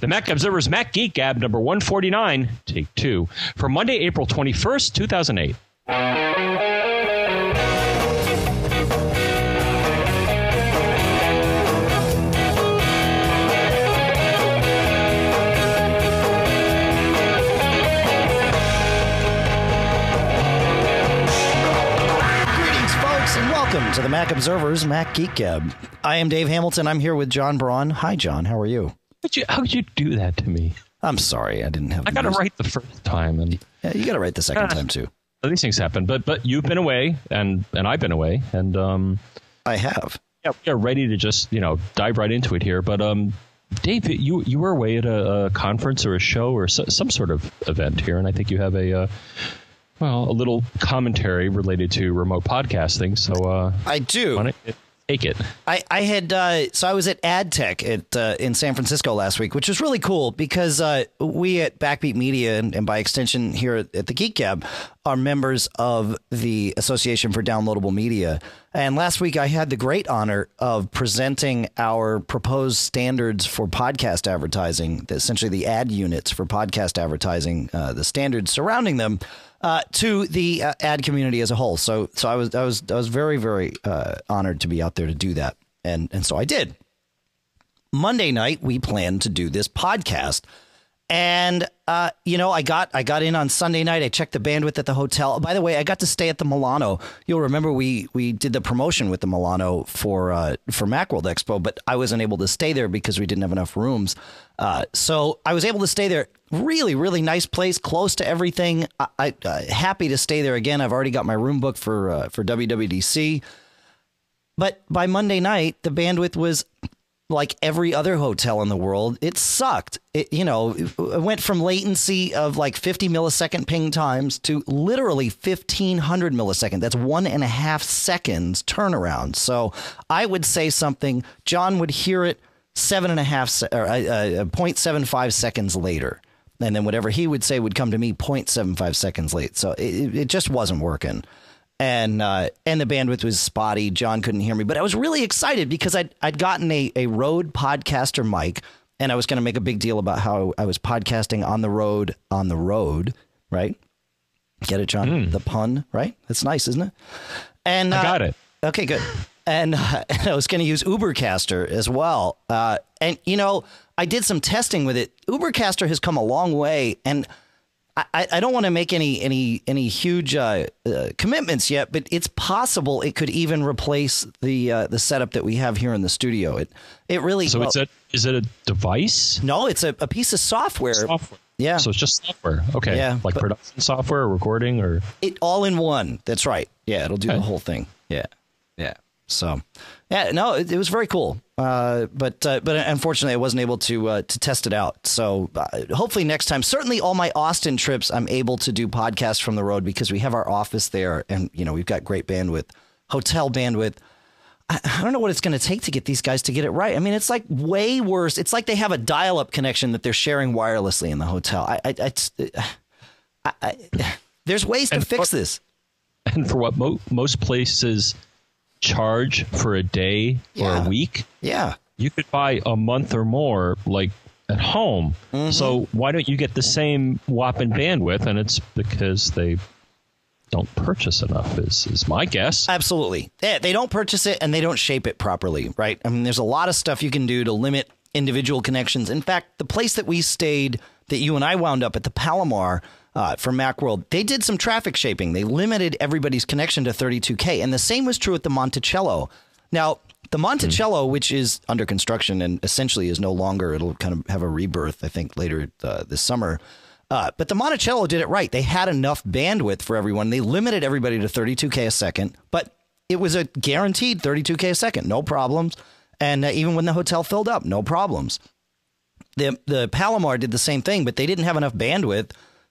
The Mac Observer's Mac Geek Gab number 149, take two, for Monday, April 21st, 2008. Greetings, folks, and welcome to the Mac Observer's Mac Geek Gab. I am Dave Hamilton. I'm here with John Braun. Hi, John. How are you? You, how'd you do that to me? I'm sorry, I didn't have. I got it right the first time, and Yeah, you got it right the second Ah. time too. these things happen. But but you've been away, and and I've been away, and um, I have. yeah, we are ready to just you know dive right into it here. But um, Dave, you you were away at a, a conference or a show or so, some sort of event here, and I think you have a uh, well a little commentary related to remote podcasting. So uh, I do. Take it? I, I had uh, so I was at AdTech at uh, in San Francisco last week, which was really cool because uh, we at Backbeat Media and, and by extension here at, at the Geek Gab are members of the Association for Downloadable Media. And last week I had the great honor of presenting our proposed standards for podcast advertising, essentially the ad units for podcast advertising, uh, the standards surrounding them. Uh, to the uh, ad community as a whole, so so I was I was I was very very uh, honored to be out there to do that, and and so I did. Monday night we planned to do this podcast, and uh, you know I got I got in on Sunday night. I checked the bandwidth at the hotel. By the way, I got to stay at the Milano. You'll remember we we did the promotion with the Milano for uh, for MacWorld Expo, but I wasn't able to stay there because we didn't have enough rooms. Uh, so I was able to stay there. Really, really nice place, close to everything. I, I uh, happy to stay there again. I've already got my room booked for uh, for WWDC. But by Monday night, the bandwidth was like every other hotel in the world. It sucked. It, you know, it went from latency of like 50 millisecond ping times to literally 1500 millisecond. That's one and a half seconds turnaround. So I would say something, John would hear it seven and a half or uh, uh, 0.75 seconds later. And then whatever he would say would come to me 0.75 seconds late. So it, it just wasn't working and uh, and the bandwidth was spotty. John couldn't hear me, but I was really excited because I'd I'd gotten a a Rode podcaster mic, and I was going to make a big deal about how I was podcasting on the road on the road, right? Get it, John? The pun, right? That's nice, isn't it? And I uh, got it. Okay, good. And, uh, and I was going to use Ubercaster as well. Uh, and you know, I did some testing with it. Ubercaster has come a long way, and I, I don't want to make any any any huge uh, uh, commitments yet, but it's possible it could even replace the uh, the setup that we have here in the studio. It it really So well, it's a is it a device? no, it's a, a piece of software. Software. Yeah. So it's just software. Okay. Yeah, Like but- production software, or recording, or It all in one. That's right. Yeah, it'll do the whole thing. Yeah, yeah. So, yeah, no, it, it was very cool. Uh, but uh, but unfortunately, I wasn't able to uh, to test it out. So uh, hopefully next time. Certainly, all my Austin trips, I'm able to do podcasts from the road because we have our office there, and you know we've got great bandwidth, hotel bandwidth. I, I don't know what it's going to take to get these guys to get it right. I mean, it's like way worse. It's like they have a dial-up connection that they're sharing wirelessly in the hotel. I, I, I, I there's ways to And fix for- this. and for what mo- most places charge for a day or a week, Yeah. you could buy a month or more like at home. Mm-hmm. So why don't you get the same whopping bandwidth? And it's because they don't purchase enough. Is is my guess? Absolutely. They, they don't purchase it and they don't shape it properly, right? I mean, there's a lot of stuff you can do to limit individual connections. In fact, the place that we stayed, that you and I wound up at, the Palomar uh, for Macworld, they did some traffic shaping. They limited everybody's connection to 32K. And the same was true at the Monticello. Now, the Monticello, which is under construction and essentially is no longer, it'll kind of have a rebirth, I think, later uh, this summer. Uh, but the Monticello did it right. They had enough bandwidth for everyone. They limited everybody to 32K a second, but it was a guaranteed 32K a second, no problems. And uh, even when the hotel filled up, no problems. The, the Palomar did the same thing, but they didn't have enough bandwidth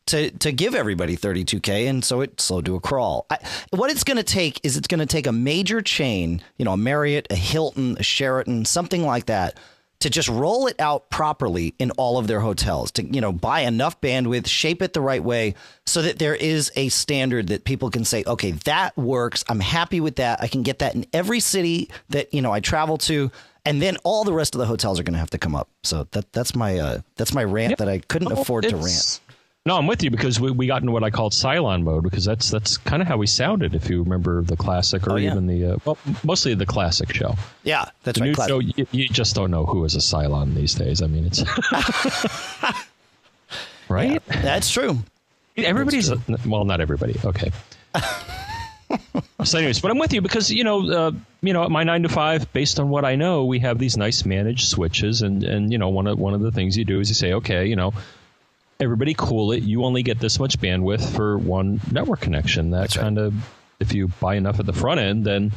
to, to give everybody 32K, and so it slowed to a crawl. I, what it's going to take is it's going to take a major chain, you know, a Marriott, a Hilton, a Sheraton, something like that, to just roll it out properly in all of their hotels to you know buy enough bandwidth shape it the right way so that there is a standard that people can say okay that works i'm happy with that i can get that in every city that you know i travel to and then all the rest of the hotels are going to have to come up. So that that's my uh, that's my rant that I couldn't afford to rant. No, I'm with you because we, we got into what I called Cylon mode because that's that's kind of how we sounded if you remember the classic or Oh, yeah. even the uh, well mostly the classic show. Yeah, that's The right. new Class- show you, you just don't know who is a Cylon these days. I mean it's right. That's true. Everybody's a, well, not everybody. Okay. so, anyways, but I'm with you because you know, uh, you know, at my nine to five, based on what I know, we have these nice managed switches, and and you know, one of one of the things you do is you say, okay, you know, everybody cool it. You only get this much bandwidth for one network connection. That That's right. kind of, if you buy enough at the front end, then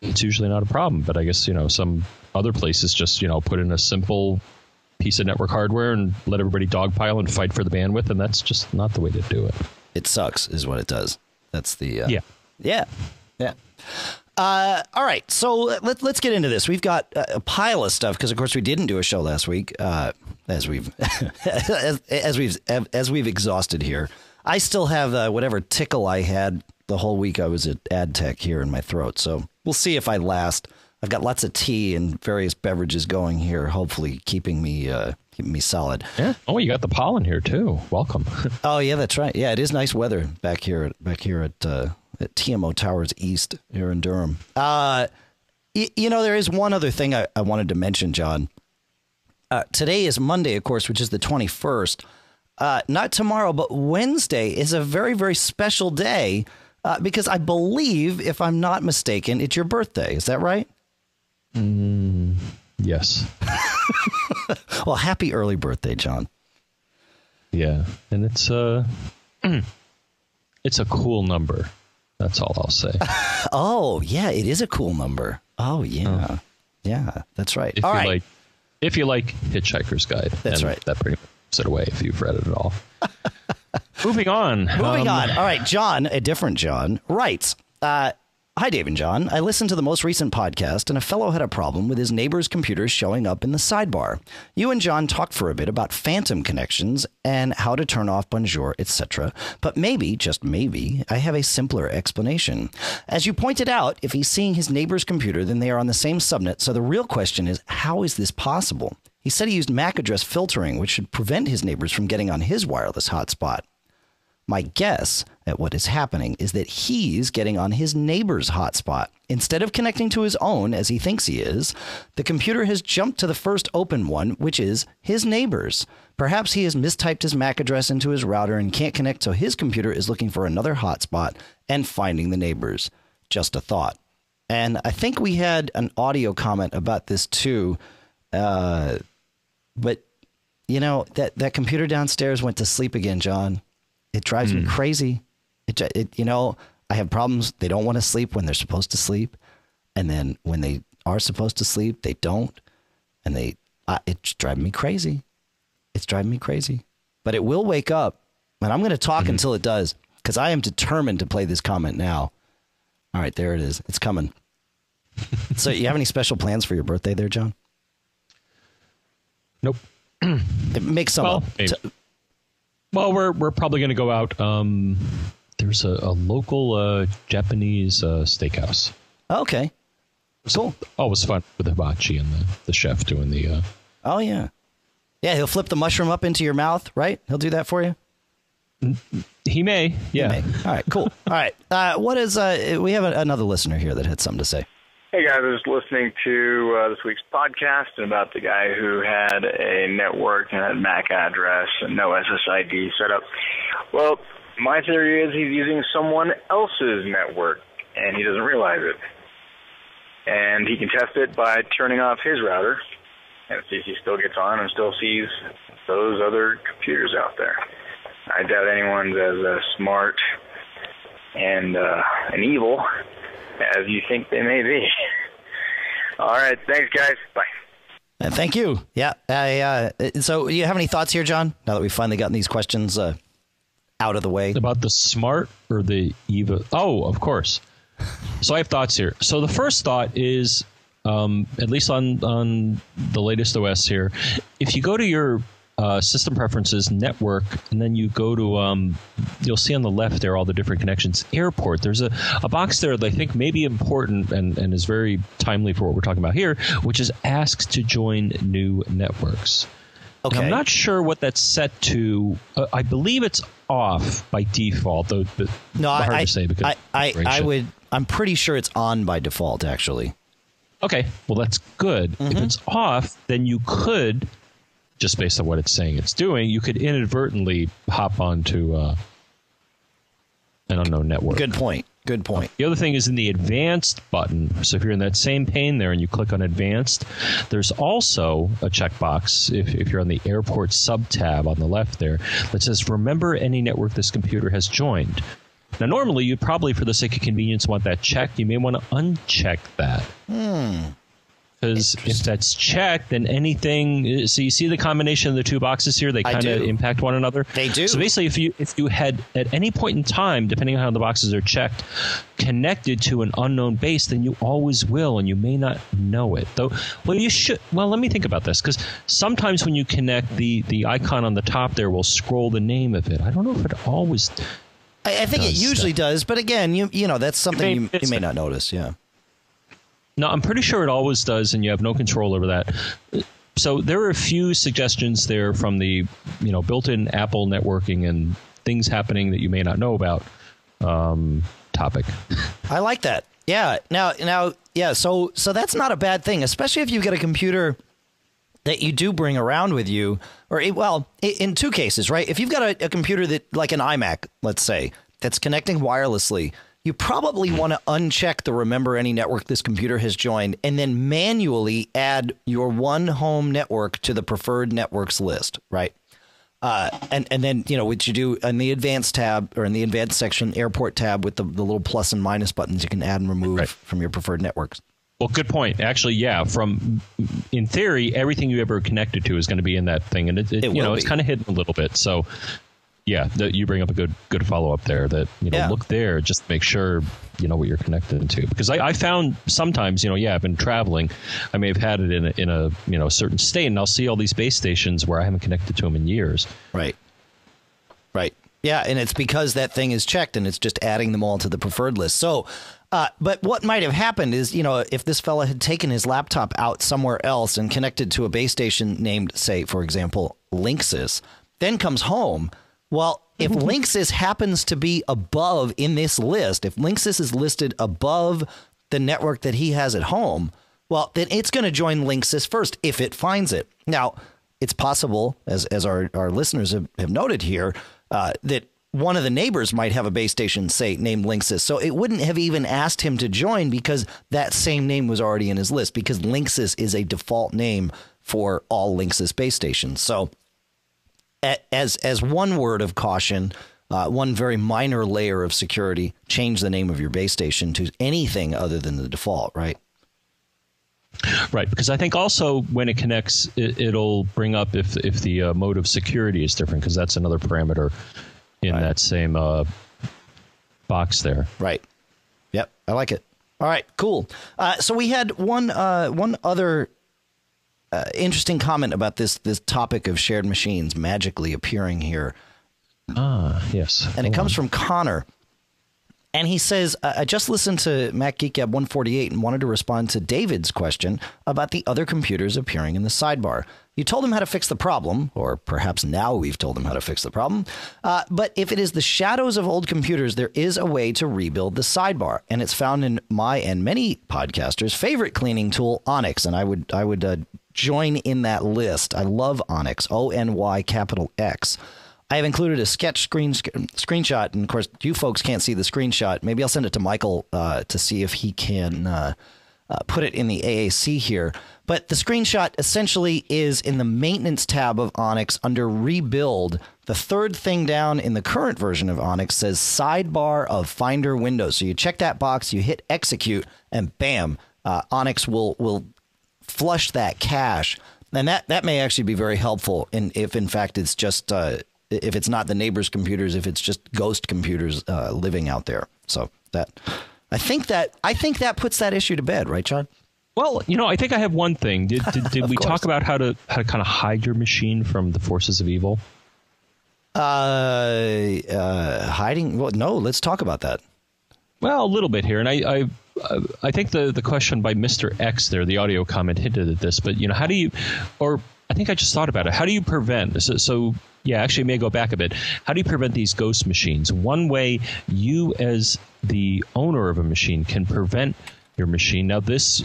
it's usually not a problem. But I guess you know some other places just you know put in a simple piece of network hardware and let everybody dogpile and fight for the bandwidth, and that's just not the way to do it. It sucks, is what it does. That's the uh, Yeah. yeah, yeah. Uh, all right, so let, let's get into this. We've got a a pile of stuff because, of course, we didn't do a show last week, uh, as we've as, as we've as we've exhausted here. I still have uh, whatever tickle I had the whole week I was at AdTech here in my throat. So we'll see if I last. I've got lots of tea and various beverages going here, hopefully keeping me uh, keeping me solid. Yeah. Oh, you got the pollen here too. Welcome. Oh yeah, that's right. Yeah, it is nice weather back here at back here at, uh, at TMO Towers East here in Durham. Uh, y- you know, there is one other thing I, I wanted to mention, John. Uh, today is Monday, of course, which is the twenty first. Uh, not tomorrow, but Wednesday is a very very special day uh, because I believe, if I'm not mistaken, it's your birthday. Is that right? yes. Well, happy early birthday, John. Yeah. And it's uh it's a cool number. That's all I'll say. Oh yeah, it is a cool number. Oh yeah, yeah, that's right. If All you right. like if you like Hitchhiker's Guide. That's right. That pretty much gives it away if you've read it at all. Moving on. Moving Um, on. All right, John, a different John, writes uh, Hi, Dave and John. I listened to the most recent podcast, and a fellow had a problem with his neighbor's computers showing up in the sidebar. You and John talked for a bit about phantom connections and how to turn off Bonjour, etc. But maybe, just maybe, I have a simpler explanation. As you pointed out, if he's seeing his neighbor's computer, then they are on the same subnet. So the real question is, how is this possible? He said he used MAC address filtering, which should prevent his neighbors from getting on his wireless hotspot. My guess at what is happening is that he's getting on his neighbor's hotspot. Instead of connecting to his own, as he thinks he is, the computer has jumped to the first open one, which is his neighbor's. Perhaps he has mistyped his MAC address into his router and can't connect, so his computer is looking for another hotspot and finding the neighbor's. Just a thought. And I think we had an audio comment about this too. Uh, but you know that that computer downstairs went to sleep again, John. It drives me crazy. It, it, you know, I have problems. They don't want to sleep when they're supposed to sleep, and then when they are supposed to sleep, they don't, and they. Uh, it's driving me crazy. It's driving me crazy. But it will wake up, and I'm going to talk until it does, because I am determined to play this comment now. All right, there it is. It's coming. so, you have any special plans for your birthday, there, John? Nope. Make some Well, up. T- Well, we're we're probably going to go out. Um, there's a, a local uh, Japanese uh, steakhouse. okay. Cool. Always fun with the hibachi and the, the chef doing the. Uh, Oh yeah, yeah. He'll flip the mushroom up into your mouth, right? He'll do that for you. he may, yeah. May. All right. Cool. All right. Uh, what is? Uh, we have a, another listener here that had something to say. Hey guys, I was listening to uh, this week's podcast and about the guy who had a network and a MAC address and no SSID set up. Well, my theory is he's using someone else's network and he doesn't realize it. And he can test it by turning off his router and see if he still gets on and still sees those other computers out there. I doubt anyone's as uh, smart and uh, and evil as you think they may be. All right, thanks, guys. Bye. Uh, thank you. Yeah. I, uh, so, do you have any thoughts here, John? Now that we've finally gotten these questions uh, out of the way. About the smart or the Eva? Oh, of course. So I have thoughts here. So the first thought is, um, at least on on the latest OS here, if you go to your uh, system preferences, network, and then you go to, um, you'll see on the left there all the different connections. Airport, there's a, a box there that I think may be important and, and is very timely for what we're talking about here, which is ask to join new networks. Okay. I'm not sure what that's set to. Uh, I believe it's off by default, though. But no, hard I, to say because I, I, I would. I'm pretty sure it's on by default. Actually, Okay, well that's good. Mm-hmm. If it's off, then you could, just based on what it's saying it's doing, you could inadvertently hop onto uh, an unknown network. good point. Good point. The other thing is in the advanced button. So if you're in that same pane there and you click on advanced, there's also a checkbox if, if you're on the airport sub tab on the left there that says remember any network this computer has joined. Now, normally you'd probably, for the sake of convenience, want that checked. You may want to uncheck that. Because if that's checked, then anything. Uh, so you see the combination of the two boxes here; they kind of impact one another. They do. So basically, if you if you had at any point in time, depending on how the boxes are checked, connected to an unknown base, then you always will, and you may not know it. Though, well, you should. Well, let me think about this because sometimes when you connect, the the icon on the top there will scroll the name of it. I don't know if it always. I, I think it usually that. does, but again, you you know that's something may you, you may not notice. Yeah. No, I'm pretty sure it always does, and you have no control over that. So there are a few suggestions there from the you know built-in Apple networking and things happening that you may not know about. Um, topic. I like that. Yeah. Now, now, yeah. So, so that's not a bad thing, especially if you've got a computer that you do bring around with you, or it- well, in two cases, right? If you've got a, a computer that, like an iMac, let's say, that's connecting wirelessly, you probably want to uncheck the remember any network this computer has joined, and then manually add your one home network to the preferred networks list, right? Uh, and and then you know what you do in the advanced tab or in the advanced section airport tab with the, the little plus and minus buttons you can add and remove Right. from your preferred networks. Well, good point. Actually, yeah. From in theory, everything you ever connected to is going to be in that thing, and it, it, It you know will it's kind of hidden a little bit. So, yeah, that you bring up a good good follow up there. That you know, Yeah. look there, just make sure you know what you're connected to. Because I, I found sometimes, you know, yeah, I've been traveling. I may have had it in a, in a you know certain state, and I'll see all these base stations where I haven't connected to them in years. Right. Right. Yeah, and it's because that thing is checked and it's just adding them all to the preferred list. So, uh, but what might have happened is, you know, if this fella had taken his laptop out somewhere else and connected to a base station named, say, for example, Linksys, then comes home. Well, if Linksys happens to be above in this list, if Linksys is listed above the network that he has at home, well, then it's going to join Linksys first if it finds it. Now, it's possible, as as our, our listeners have, have noted here, uh, that one of the neighbors might have a base station, say, named Linksys. So it wouldn't have even asked him to join because that same name was already in his list because Linksys is a default name for all Linksys base stations. So as as one word of caution, uh, one very minor layer of security, change the name of your base station to anything other than the default, right? Right, because I think also when it connects, it, it'll bring up if if the uh, mode of security is different, because that's another parameter in Right. that same uh, box there. Right. Yep, I like it. All right, cool. Uh, so we had one uh, one other uh, interesting comment about this this topic of shared machines magically appearing here. Ah, yes, and it comes on. from Connor. And he says, I just listened to Mac Geek Gab 148 and wanted to respond to David's question about the other computers appearing in the sidebar. You told him how to fix the problem, or perhaps now we've told him how to fix the problem. Uh, but if it is the shadows of old computers, there is a way to rebuild the sidebar, and it's found in my and many podcasters' favorite cleaning tool, OnyX. And I would I would uh, join in that list. I love OnyX, O N Y capital X. I have included a sketch screen sc- screenshot, and of course, you folks can't see the screenshot. Maybe I'll send it to Michael uh, to see if he can uh, uh, put it in the AAC here. But the screenshot essentially is in the maintenance tab of OnyX under rebuild. The third thing down in the current version of OnyX says sidebar of Finder Windows. So you check that box, you hit execute, and bam, uh, OnyX will will flush that cache, and that that may actually be very helpful. In if in fact it's just uh, if it's not the neighbor's computers, if it's just ghost computers uh, living out there. So that I think that I think that puts that issue to bed, right, John? Well, you know, I think I have one thing. Did did, did we course. talk about how to how to kind of hide your machine from the forces of evil? Uh, uh, hiding. Well, no. Let's talk about that. Well, a little bit here, and I, I, uh, I think the the question by Mister X there, the audio comment hinted at this, but you know, how do you, or I think I just thought about it. How do you prevent? So, so yeah, actually, it may go back a bit. How do you prevent these ghost machines? One way you, as the owner of a machine, can prevent your machine. Now, this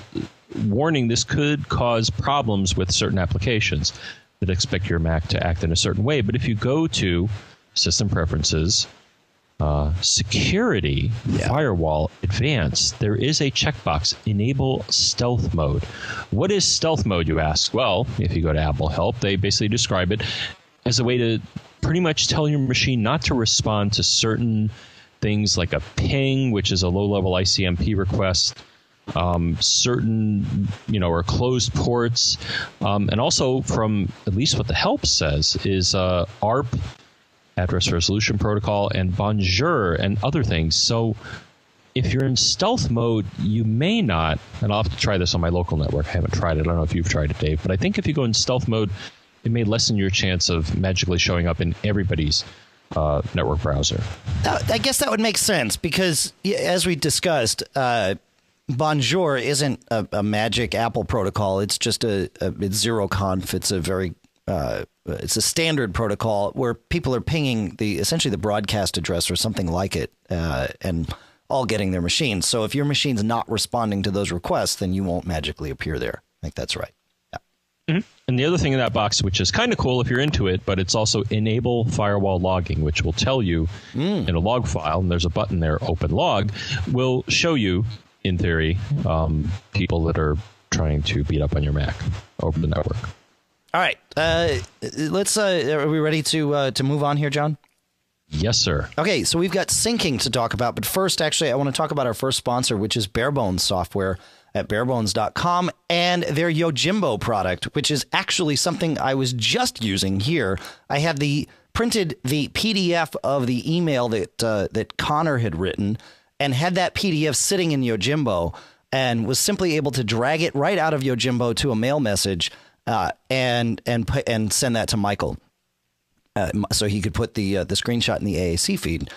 warning: this could cause problems with certain applications that expect your Mac to act in a certain way. But if you go to System Preferences uh, security firewall advanced, there is a checkbox enable stealth mode. What is stealth mode, you ask? Well, if you go to Apple Help, they basically describe it as a way to pretty much tell your machine not to respond to certain things like a ping, which is a low level ICMP request. Um, certain, you know, or closed ports, um, and also from at least what the help says is uh, ARP address resolution protocol and bonjour and other things. So if you're in stealth mode you may not and i'll have to try this on my local network. I haven't tried it. I don't know if you've tried it dave. But i think if you go in stealth mode it may lessen your chance of magically showing up in everybody's uh, network browser. I guess that would make sense because, as we discussed, uh, Bonjour isn't a, a magic Apple protocol. It's just a, a it's zero conf. It's a very uh, it's a standard protocol where people are pinging the essentially the broadcast address or something like it, uh, and all getting their machines. So if your machine's not responding to those requests, then you won't magically appear there. I think that's right. Yeah. And the other thing in that box, which is kind of cool if you're into it, but it's also enable firewall logging, which will tell you in a log file, and there's a button there, open log, will show you, in theory, um, people that are trying to beat up on your Mac over the network. All right. Uh, let's. Uh, are we ready to uh, to move on here, John? Yes, sir. Okay, so we've got syncing to talk about, but first, actually, I want to talk about our first sponsor, which is Barebones Software at barebones.com and their Yojimbo product, which is actually something I was just using here. I had the printed the PDF of the email that uh, that Connor had written and had that PDF sitting in Yojimbo and was simply able to drag it right out of Yojimbo to a mail message uh, and and put, and send that to Michael uh, so he could put the uh, the screenshot in the AAC feed.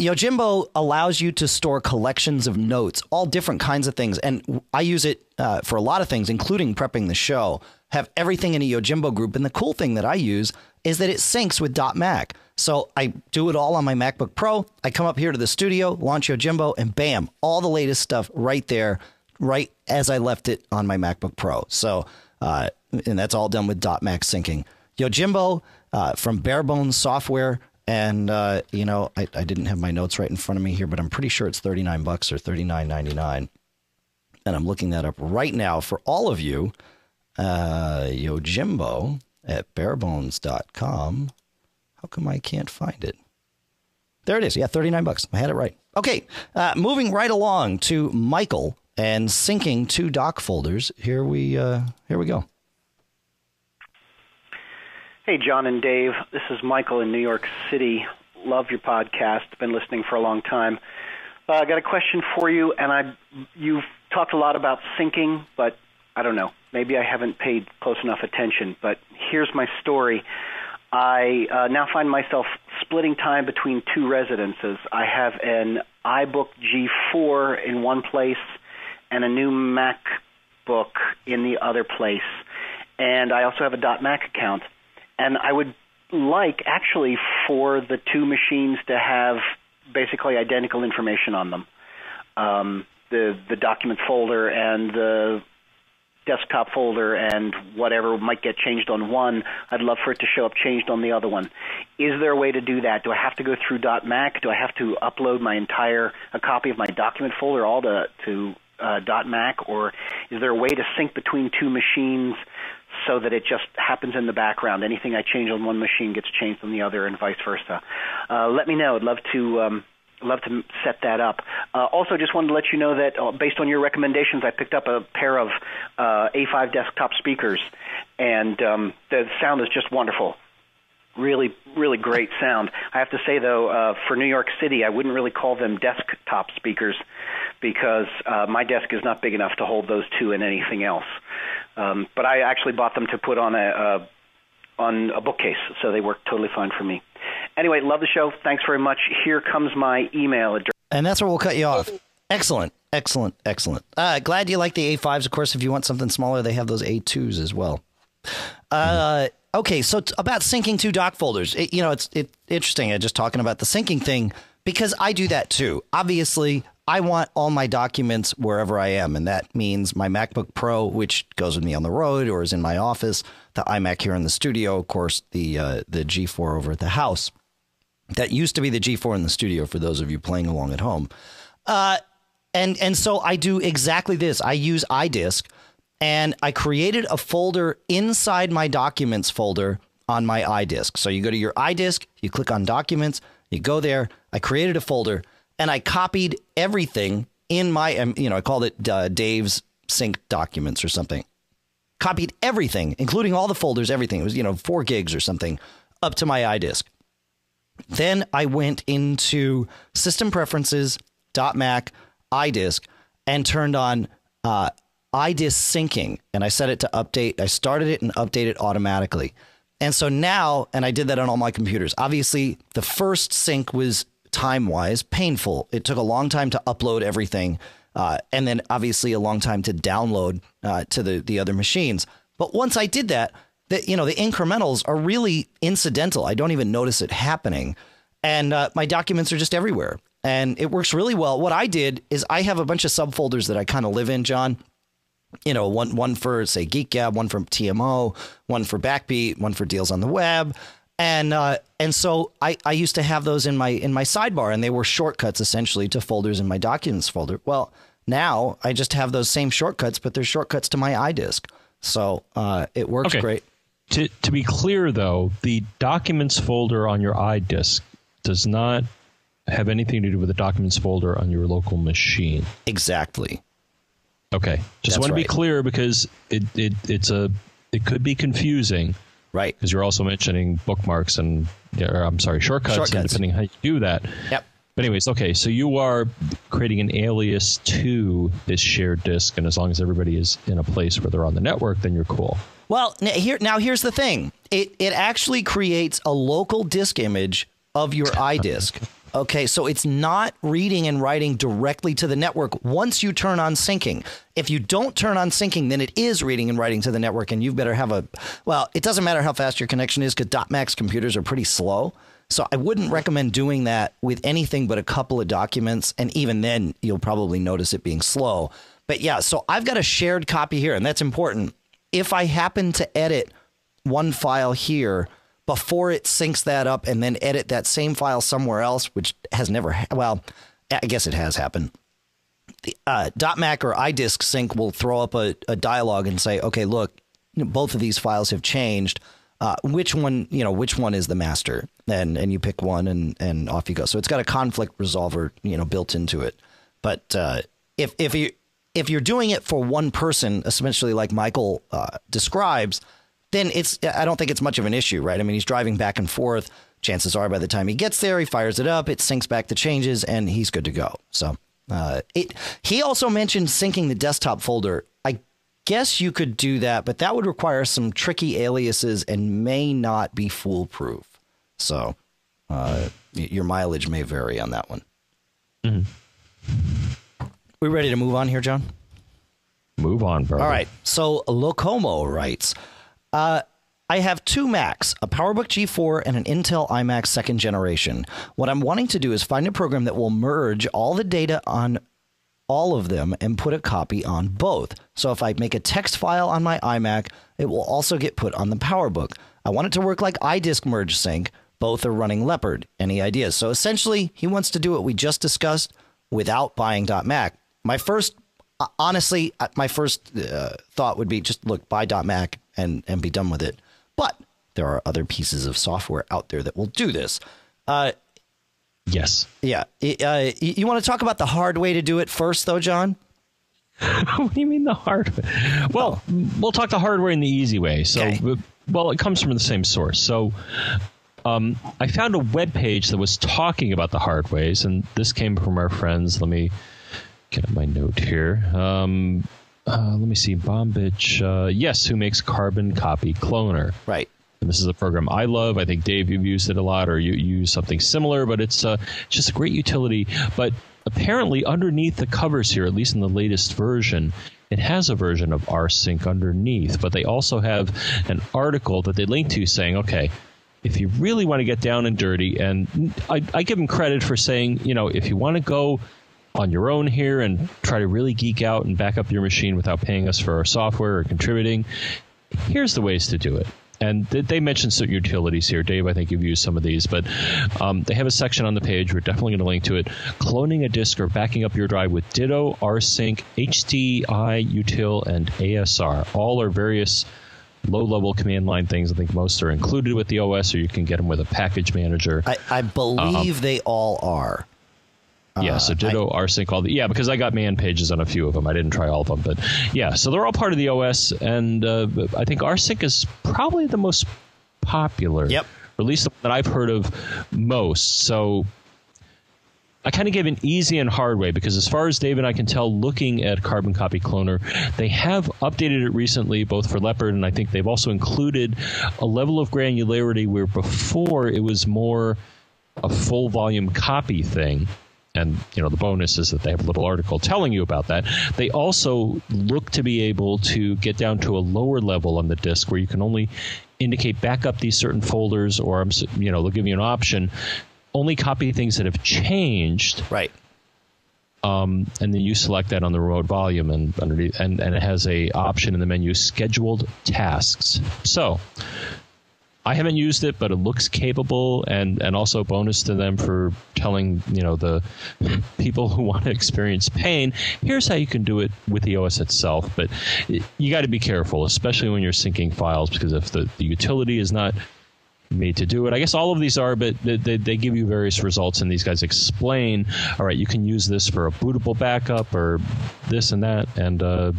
Yojimbo allows you to store collections of notes, all different kinds of things, and I use it uh, for a lot of things, including prepping the show. Have everything in a Yojimbo group, and the cool thing that I use is that it syncs with .Mac. So I do it all on my MacBook Pro. I come up here to the studio, launch Yojimbo, and bam, all the latest stuff right there, right as I left it on my MacBook Pro. So, uh, and that's all done with dot .Mac syncing. Yojimbo uh, from Barebones Software. And uh, you know, I, I didn't have my notes right in front of me here, but I'm pretty sure it's 39 bucks or 39.99. And I'm looking that up right now for all of you. Uh, Yojimbo at barebones.com. How come I can't find it? There it is. Yeah, 39 bucks. I had it right. Okay, uh, moving right along to Michael and syncing two doc folders. Here we uh, here we go. Hey, John and Dave. This is Michael in New York City. Love your podcast. Been listening for a long time. Uh, I got a question for you, and I you've talked a lot about syncing, but I don't know. Maybe I haven't paid close enough attention. But here's my story. I uh, now find myself splitting time between two residences. I have an iBook G4 in one place and a new MacBook in the other place. And I also have a .Mac account. And I would like actually for the two machines to have basically identical information on them. Um, the the document folder and the desktop folder and whatever might get changed on one, I'd love for it to show up changed on the other one. Is there a way to do that? Do I have to go through .Mac? Do I have to upload my entire a copy of my document folder all to to uh, dot .Mac, or is there a way to sync between two machines so that it just happens in the background? Anything I change on one machine gets changed on the other, and vice versa. Uh, let me know. I'd love to. Um, love to set that up. Uh, also, just wanted to let you know that uh, based on your recommendations, I picked up a pair of uh, A5 desktop speakers, and um, the sound is just wonderful. Really, really great sound. I have to say though, uh, for New York City, I wouldn't really call them desktop speakers because uh, my desk is not big enough to hold those two and anything else. Um, but I actually bought them to put on a, a on a bookcase, so they work totally fine for me. Anyway, love the show. Thanks very much. Here comes my email address. And that's where we'll cut you off. Excellent, excellent, excellent. Uh, glad you like the A5s. Of course, if you want something smaller, they have those A2s as well. Uh, okay, so t- about syncing two doc folders. It, you know, it's it, interesting. I just talking about the syncing thing because I do that too. Obviously, I want all my documents wherever I am, and that means my MacBook Pro, which goes with me on the road or is in my office, the iMac here in the studio, of course, the uh, the G4 over at the house. That used to be the G4 in the studio for those of you playing along at home. Uh, and and so I do exactly this. I use iDisk and I created a folder inside my documents folder on my iDisk. So you go to your iDisk, you click on documents, you go there. I created a folder and I copied everything in my, um, you know, I called it uh, Dave's sync documents or something. Copied everything, including all the folders, everything. It was, you know, four gigs or something up to my iDisk. Then I went into System Preferences, .Mac, iDisk, and turned on uh, iDisk syncing and I set it to update. I started it and update it automatically. And so now, and I did that on all my computers. Obviously, the first sync was time wise painful. It took a long time to upload everything, uh, and then obviously a long time to download uh, to the the other machines. But once I did that, the you know the incrementals are really incidental. I don't even notice it happening, and uh, my documents are just everywhere, and it works really well. What I did is I have a bunch of subfolders that I kind of live in, John you know, one one for say Geek Gab, one for TMO, one for Backbeat, one for Deals on the Web, and uh, and so I, I used to have those in my in my sidebar, and they were shortcuts essentially to folders in my Documents folder. Well, now I just have those same shortcuts, but they're shortcuts to my iDisk, so uh, it works okay. great. To to be clear, though, the Documents folder on your iDisk does not have anything to do with the Documents folder on your local machine. Exactly. Okay, just That's want to be clear because it, it it's a it could be confusing Right. because you're also mentioning bookmarks and or, I'm sorry shortcuts, and depending how you do that. Yep. But anyways, okay, so you are creating an alias to this shared disk, and as long as everybody is in a place where they're on the network, then you're cool. Well, here now here's the thing. It it actually creates a local disk image of your iDisk. Okay, so it's not reading and writing directly to the network once you turn on syncing. If you don't turn on syncing, then it is reading and writing to the network, and you better have a. Well, it doesn't matter how fast your connection is because .max computers are pretty slow. So I wouldn't recommend doing that with anything but a couple of documents, and even then, you'll probably notice it being slow. But yeah, so I've got a shared copy here, and that's important. If I happen to edit one file here before it syncs that up and then edit that same file somewhere else, which has never, ha- well, I guess it has happened. The uh, .mac or iDisk sync will throw up a, a dialog and say, okay, look, both of these files have changed. Uh, which one, you know, which one is the master? And and you pick one and and off you go. So it's got a conflict resolver, you know, built into it. But uh, if if you if you're doing it for one person, especially like Michael uh, describes, then it's I don't think it's much of an issue, right? I mean, he's driving back and forth. Chances are, by the time he gets there, he fires it up, it syncs back the changes, and he's good to go. So, uh, it. He also mentioned syncing the desktop folder. I guess you could do that, but that would require some tricky aliases and may not be foolproof. So, uh, your mileage may vary on that one. We ready to move on here, John? Move on, bro. All right. So Locomo writes, uh, I have two Macs, a PowerBook G4 and an Intel iMac second generation. What I'm wanting to do is find a program that will merge all the data on all of them and put a copy on both. So if I make a text file on my iMac, it will also get put on the PowerBook. I want it to work like iDisk merge sync. Both are running Leopard. Any ideas? So essentially, he wants to do what we just discussed without buying .mac. My first, uh, honestly, uh, my first uh, thought would be just look buy .mac and and be done with it. But there are other pieces of software out there that will do this. Uh, Yes. yeah, uh, you, want to talk about the hard way to do it first, though, John? what do you mean the hard way? Well, we'll talk the hard way and the easy way. So, Okay. well, it comes from the same source. So, um, I found a web page that was talking about the hard ways, and this came from our friends. Let me Get my note here. Um, uh, let me see. Bombich, uh, yes, who makes Carbon Copy Cloner. Right. And this is a program I love. I think Dave, you've used it a lot, or you use something similar. But it's uh, just a great utility. But apparently, underneath the covers here, at least in the latest version, it has a version of rsync underneath. But they also have an article that they link to saying, okay, if you really want to get down and dirty, and I, I give them credit for saying, you know, if you want to go on your own here and try to really geek out and back up your machine without paying us for our software or contributing, here's the ways to do it. And they mentioned certain utilities here. Dave, I think you've used some of these, but um, they have a section on the page. We're definitely going to link to it. Cloning a disk or backing up your drive with Ditto, rsync, HDI, Util, and ASR. All are various low level command line things. I think most are included with the OS, or you can get them with a package manager. I, I believe um, they all are. Yeah, so uh, Ditto, I, rsync, all the yeah, because I got man pages on a few of them. I didn't try all of them, but yeah, so they're all part of the OS, and uh, I think rsync is probably the most popular. Yep. Or at least that I've heard of most. So I kind of gave an easy and hard way because, as far as Dave and I can tell, looking at Carbon Copy Cloner, they have updated it recently, both for Leopard and I think they've also included a level of granularity where before it was more a full volume copy thing and you know the bonus is that they have a little article telling you about that. They also look to be able to get down to a lower level on the disk where you can only indicate back up these certain folders, or you know they'll give you an option only copy things that have changed. Right. Um, and then you select that on the remote volume and underneath, and, and it has a option in the menu scheduled tasks. So I haven't used it, but it looks capable, and and also bonus to them for telling you know the people who want to experience pain. Here's how you can do it with the OS itself, but you got to be careful, especially when you're syncing files, because if the, the utility is not made to do it. I guess all of these are, but they, they, they, give you various results, and these guys explain. All right, you can use this for a bootable backup or this and that. And uh,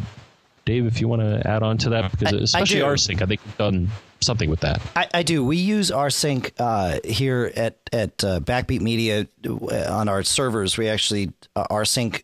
Dave, if you want to add on to that, because especially I rsync, I think we've done something with that. I, I do. We use rsync uh, here at at uh, Backbeat Media uh, on our servers. We actually uh, rsync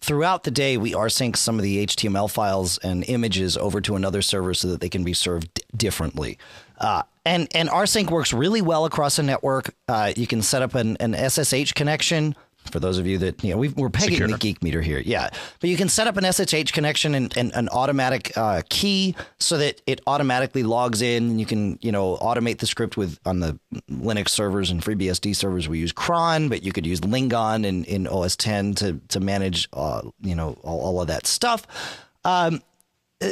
throughout the day. We rsync some of the HTML files and images over to another server so that they can be served differently. Uh, and and rsync works really well across a network. Uh, you can set up an, an SSH connection for those of you that you know we are pegging Secure. the geek meter here. Yeah. But you can set up an ssh connection and, and an automatic uh, key so that it automatically logs in. And you can you know automate the script with on the linux servers and freebsd servers. We use cron but you could use lingon in, in os 10 to, to manage uh, you know all, all of that stuff. Um,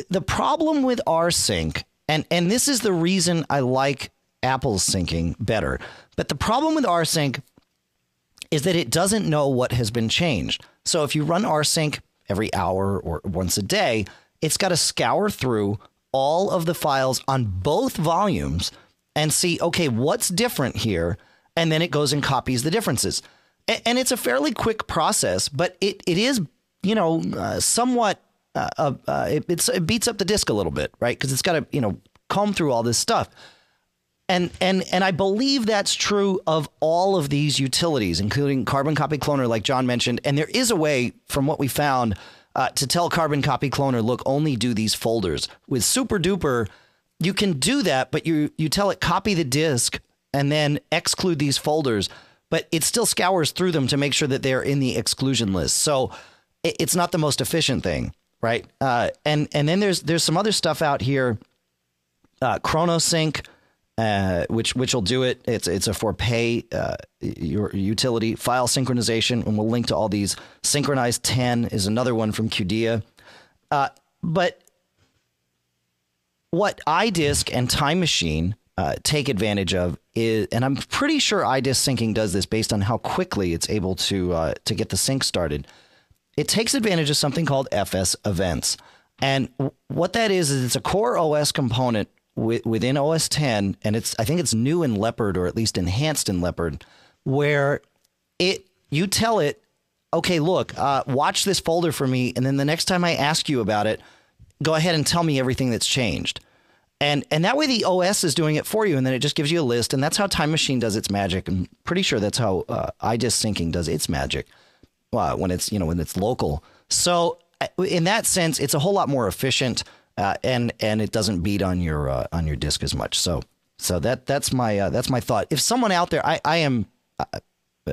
the problem with rsync and and this is the reason i like apple's syncing better but the problem with rsync is that it doesn't know what has been changed. So if you run rsync every hour or once a day, it's got to scour through all of the files on both volumes and see, okay, what's different here? And then it goes and copies the differences. And it's a fairly quick process, but it, it is, you know, uh, somewhat, uh, uh, uh it, it beats up the disk a little bit, right? Because it's got to, you know, comb through all this stuff. And and and I believe that's true of all of these utilities, including Carbon Copy Cloner, like John mentioned. And there is a way, from what we found, uh, to tell Carbon Copy Cloner, look, only do these folders. With SuperDuper, you can do that, but you you tell it copy the disk and then exclude these folders, but it still scours through them to make sure that they're in the exclusion list. So it, it's not the most efficient thing, right? Uh, and and then there's there's some other stuff out here, uh, ChronoSync uh, which which will do it. It's it's a for pay uh, your utility file synchronization, and we'll link to all these. Synchronize 10 is another one from Qdea. Uh, but what iDisk and Time Machine uh, take advantage of is, and I'm pretty sure iDisk syncing does this based on how quickly it's able to uh, to get the sync started. It takes advantage of something called FS events. And what that is is it's a core OS component within OS 10, and it's I think it's new in Leopard or at least enhanced in Leopard, where it you tell it, okay, look, uh, watch this folder for me, and then the next time I ask you about it, go ahead and tell me everything that's changed. And and that way the OS is doing it for you, and then it just gives you a list, and that's how Time Machine does its magic. I'm pretty sure that's how uh, iDisk syncing does its magic. uh, when it's you know when it's local. So uh, in that sense, it's a whole lot more efficient, uh, and and it doesn't beat on your uh, on your disk as much. So so that that's my uh, that's my thought. If someone out there, I I am. uh,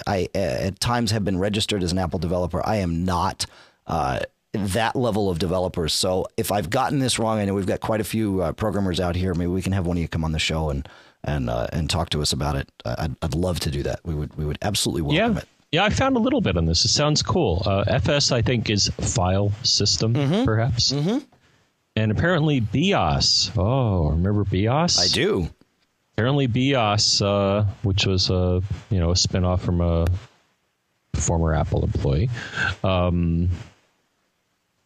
I at times have been registered as an Apple developer. I am not uh, that level of developers. So if I've gotten this wrong, I know we've got quite a few uh, programmers out here. Maybe we can have one of you come on the show and and uh, and talk to us about it. I'd, I'd love to do that. We would we would absolutely welcome yeah. it. Yeah, I found a little bit on this. It sounds cool. Uh, FS, I think, is file system, perhaps. Mm-hmm. And apparently BeOS. Oh, remember BeOS? I do. Apparently BeOS, uh, which was a you know a spinoff from a former Apple employee. Um,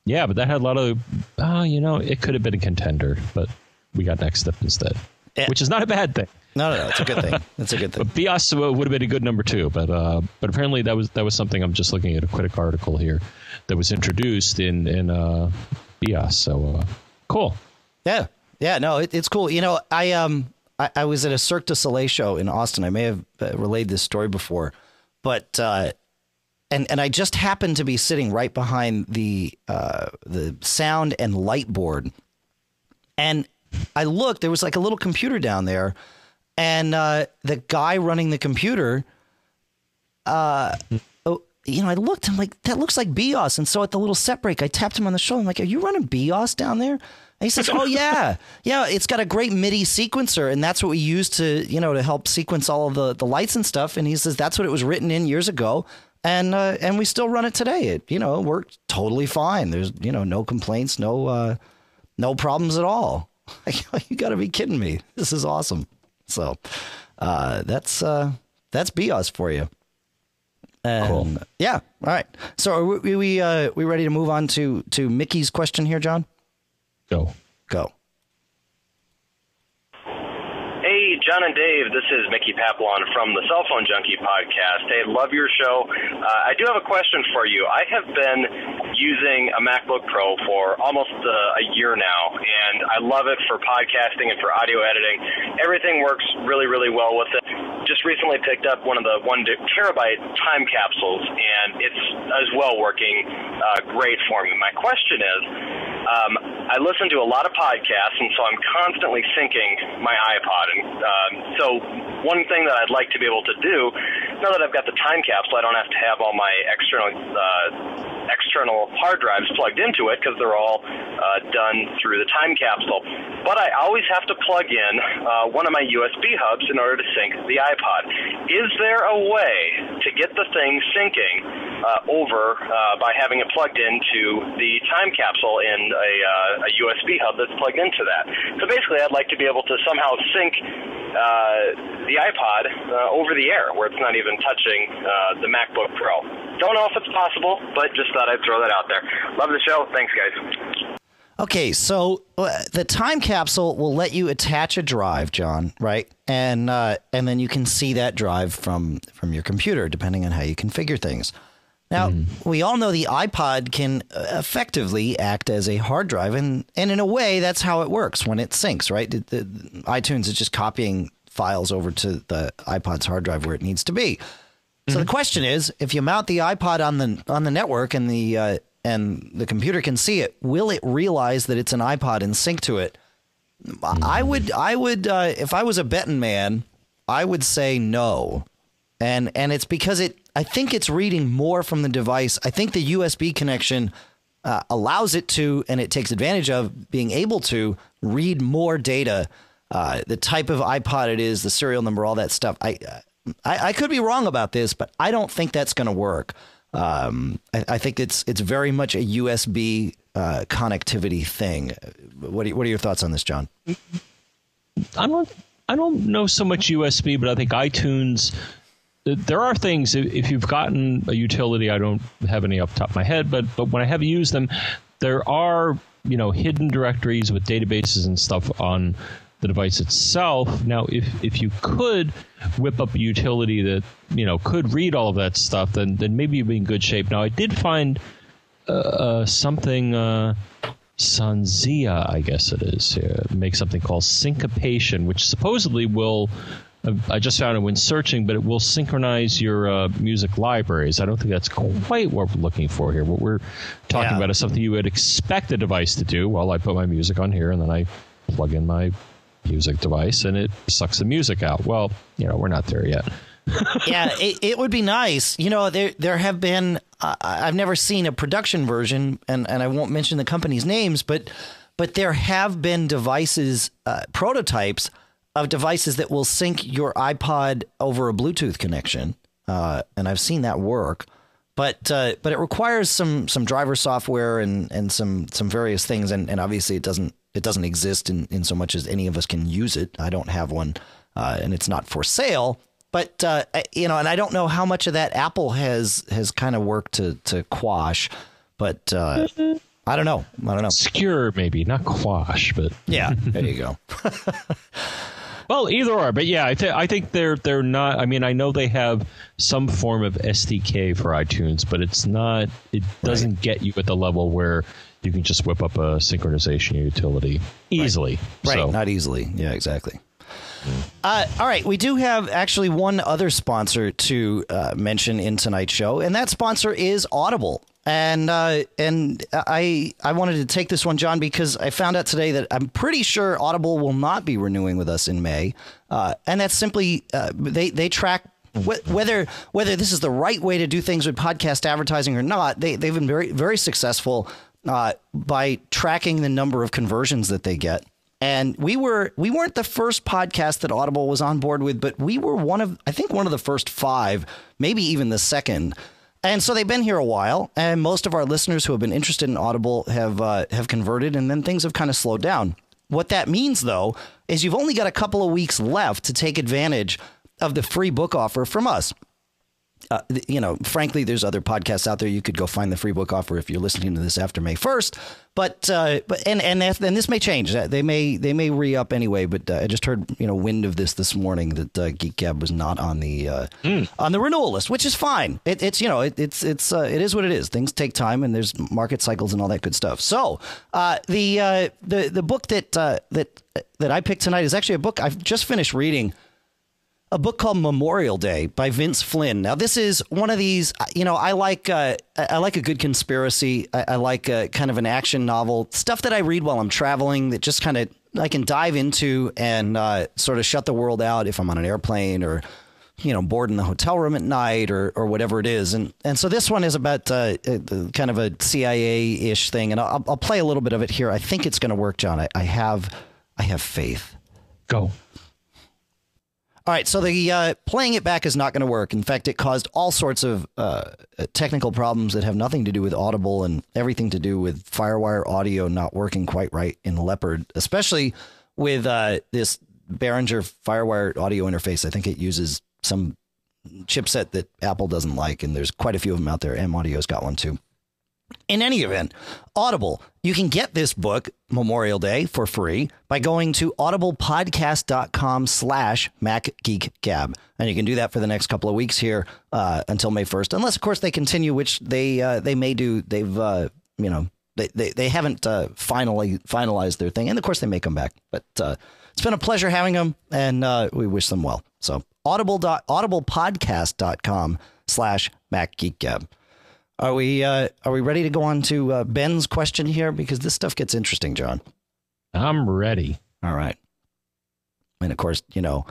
yeah, but that had a lot of. Oh, you know, it could have been a contender, but we got NeXTSTEP instead, Yeah. which is not a bad thing. No, no, no. It's a good thing. It's a good thing. But BeOS would have been a good number two, but uh, but apparently that was that was something. I'm just looking at a critic article here that was introduced in in uh, BeOS. So uh, cool. Yeah, yeah, no, it, it's cool. You know, I um, I, I was at a Cirque du Soleil show in Austin. I may have uh, relayed this story before, but uh, and and I just happened to be sitting right behind the uh, the sound and light board, and I looked. There was like a little computer down there, and uh, the guy running the computer. Uh, you know, I looked. I'm like, that looks like BeOS. And so at the little set break, I tapped him on the shoulder. I'm like, are you running BeOS down there? And he says, oh yeah, yeah. It's got a great MIDI sequencer, and that's what we use to, you know, to help sequence all of the the lights and stuff. And he says that's what it was written in years ago, and uh, and we still run it today. It you know works totally fine. There's you know no complaints, no uh, no problems at all. you got to be kidding me. This is awesome. So uh, that's uh, that's BeOS for you. And, Cool. Yeah. All right. So are we we uh, we ready to move on to to Mickey's question here, John? Go. Go. Hey, John and Dave, this is Mickey Papillon from the Cell Phone Junkie podcast. Hey, love your show. Uh, I do have a question for you. I have been using a MacBook Pro for almost uh, a year now, and I love it for podcasting and for audio editing. Everything works really, really well with it. Just recently picked up one of the one terabyte time capsules, and it's as well working uh, great for me. My question is, um, I listen to a lot of podcasts, and so I'm constantly syncing my iPod. And um, so, one thing that I'd like to be able to do, now that I've got the time capsule, I don't have to have all my external uh, external hard drives plugged into it because they're all uh, done through the time capsule. But I always have to plug in uh, one of my USB hubs in order to sync the iPod. Is there a way to get the thing syncing uh, over uh, by having it plugged into the time capsule in a, uh, a USB hub that's plugged into that? So basically, I'd like to be able to somehow sync uh, the iPod uh, over the air where it's not even touching uh, the MacBook Pro. Don't know if it's possible, but just thought I'd throw that out there. Love the show. Thanks, guys. Okay, so uh, the time capsule will let you attach a drive, John, right? And uh, and then you can see that drive from from your computer, depending on how you configure things. Now, we all know the iPod can uh, effectively act as a hard drive, and, and in a way, that's how it works when it syncs, right? The, the, iTunes is just copying files over to the iPod's hard drive where it needs to be. So the question is, if you mount the iPod on the on the network and the uh, and the computer can see it, will it realize that it's an iPod and sync to it? I would I would uh, if I was a betting man, I would say no, and and it's because it I think it's reading more from the device. I think the USB connection uh, allows it to, and it takes advantage of being able to read more data. Uh, the type of iPod it is, the serial number, all that stuff. I, I, I could be wrong about this, but I don't think that's going to work. Um, I, I think it's it's very much a USB uh, connectivity thing. What are, what are your thoughts on this, John? I don't I don't know so much USB, but I think iTunes. There are things if you've gotten a utility. I don't have any the top of my head, but but when I have used them, there are you know hidden directories with databases and stuff on the device itself. Now, if if you could whip up a utility that you know could read all of that stuff, then then maybe you'd be in good shape. Now, I did find uh, uh, something. Uh, Sonzea, I guess it is, uh, make something called syncopation, which supposedly will I just found it when searching, but it will synchronize your uh, music libraries. I don't think that's quite what we're looking for here. What we're talking yeah. about is something you would expect the device to do. Well, I put my music on here and then I plug in my music device and it sucks the music out. Well, you know, we're not there yet. yeah, it, it would be nice. You know, there there have been. Uh, I've never seen a production version, and and I won't mention the company's names, but but there have been devices, uh, prototypes of devices that will sync your iPod over a Bluetooth connection, uh, and I've seen that work. But uh, but it requires some some driver software and and some some various things, and, and obviously it doesn't it doesn't exist in, in so much as any of us can use it. I don't have one, uh, and it's not for sale. But uh, you know, and I don't know how much of that Apple has has kind of worked to to quash, but. Uh, I don't know. I don't know. Skewer, maybe not quash, but yeah, there you go. Well, either or, but yeah, I, th- I think they're they're not. I mean, I know they have some form of SDK for iTunes, but it's not. It doesn't right. get you at the level where you can just whip up a synchronization utility easily. Right, so. right. not easily. Yeah, exactly. Uh, all right, we do have actually one other sponsor to uh, mention in tonight's show, and that sponsor is Audible. And uh, and I I wanted to take this one, John, because I found out today that I'm pretty sure Audible will not be renewing with us in May, uh, and that's simply uh, they they track whether whether this is the right way to do things with podcast advertising or not. They they've been very very successful uh, by tracking the number of conversions that they get. And we were we weren't the first podcast that Audible was on board with, but we were one of I think one of the first five, maybe even the second and so they've been here a while, and most of our listeners who have been interested in Audible have uh, have converted, and then things have kind of slowed down. What that means, though, is you've only got a couple of weeks left to take advantage of the free book offer from us uh, you know, frankly, there's other podcasts out there. You could go find the free book offer if you're listening to this after May 1st. But uh, but and and and this may change. Uh, they may they may re up anyway. But uh, I just heard you know wind of this this morning that uh, Geek Gab was not on the mm. on the renewal list, which is fine. It, it's you know it, it's it's it is what it is. Things take time, and there's market cycles and all that good stuff. So the the the book that that that I picked tonight is actually a book I've just finished reading a book called Memorial Day by Vince Flynn. Now, this is one of these. You know, I like uh, I like a good conspiracy. I, I like a, kind of an action novel stuff that I read while I'm traveling. That just kind of I can dive into and uh, sort of shut the world out if I'm on an airplane or you know bored in the hotel room at night or or whatever it is. And and so this one is about uh, kind of a CIA ish thing. And I'll, I'll play a little bit of it here. I think it's going to work, John. I, I have I have faith. Go. All right, so the uh, playing it back is not going to work. In fact, it caused all sorts of uh, technical problems that have nothing to do with Audible and everything to do with FireWire audio not working quite right in Leopard, especially with uh, this Behringer FireWire audio interface. I think it uses some chipset that Apple doesn't like, and there's quite a few of them out there. M Audio's got one too. In any event, Audible, you can get this book Memorial Day for free by going to audiblepodcast.com slash macgeekgab. And you can do that for the next couple of weeks here uh, until May 1st, unless, of course, they continue, which they uh, they may do. They've, uh, you know, they, they, they haven't uh, finally finalized their thing. And, of course, they may come back. But uh, it's been a pleasure having them, and uh, we wish them well. So audible audiblepodcast.com slash macgeekgab. Are we uh, are we ready to go on to uh, Ben's question here because this stuff gets interesting, John? I'm ready. All right. And of course, you know,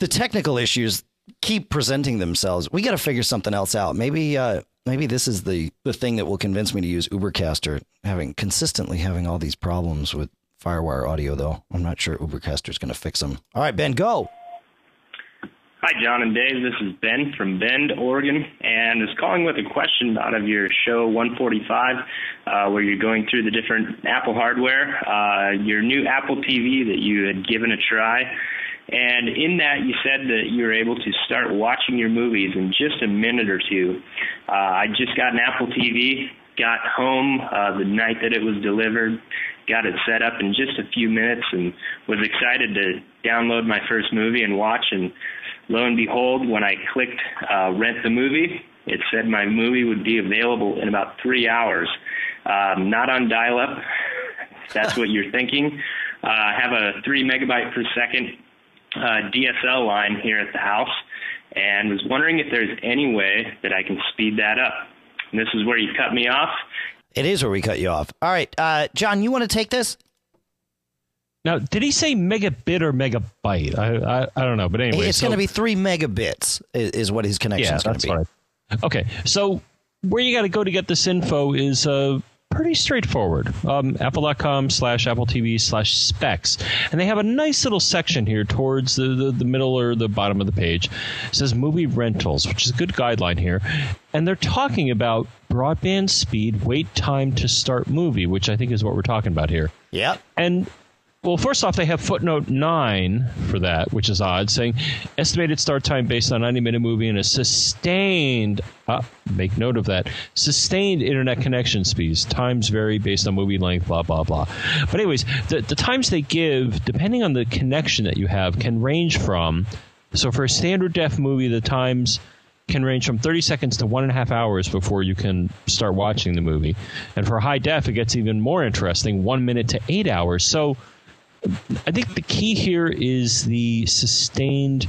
the technical issues keep presenting themselves. We got to figure something else out. Maybe uh, maybe this is the the thing that will convince me to use Ubercaster. Having consistently having all these problems with FireWire audio, though, I'm not sure Ubercaster is going to fix them. All right, Ben, go. Hi, John and Dave. This is Ben from Bend, Oregon, and is calling with a question out of your show 145, uh, where you're going through the different Apple hardware, uh, your new Apple TV that you had given a try. And in that, you said that you were able to start watching your movies in just a minute or two. Uh, I just got an Apple TV, got home uh, the night that it was delivered, got it set up in just a few minutes, and was excited to download my first movie and watch. And lo and behold, when I clicked uh, rent the movie, it said my movie would be available in about three hours. Um, not on dial up. That's what you're thinking. Uh, have a three megabyte per second uh, DSL line here at the house, and was wondering if there's any way that I can speed that up. And this is where you cut me off. It is where we cut you off. All right, uh, John, you want to take this? Now, did he say megabit or megabyte? I I, I don't know, but anyway, it's so- going to be three megabits is, is what his connection yeah, is going to be. I, okay, so where you got to go to get this info is uh, pretty straightforward. Um, Apple.com slash Apple TV slash specs, and they have a nice little section here towards the, the the middle or the bottom of the page. It says movie rentals, which is a good guideline here, and they're talking about broadband speed, wait time to start movie, which I think is what we're talking about here. Yep. And well, first off, they have footnote nine for that, which is odd, saying estimated start time based on 90 minute movie and a sustained, uh, make note of that, sustained internet connection speeds. Times vary based on movie length, blah, blah, blah. But, anyways, the, the times they give, depending on the connection that you have, can range from. So, for a standard def movie, the times can range from 30 seconds to one and a half hours before you can start watching the movie. And for high def, it gets even more interesting one minute to eight hours. So I think the key here is the sustained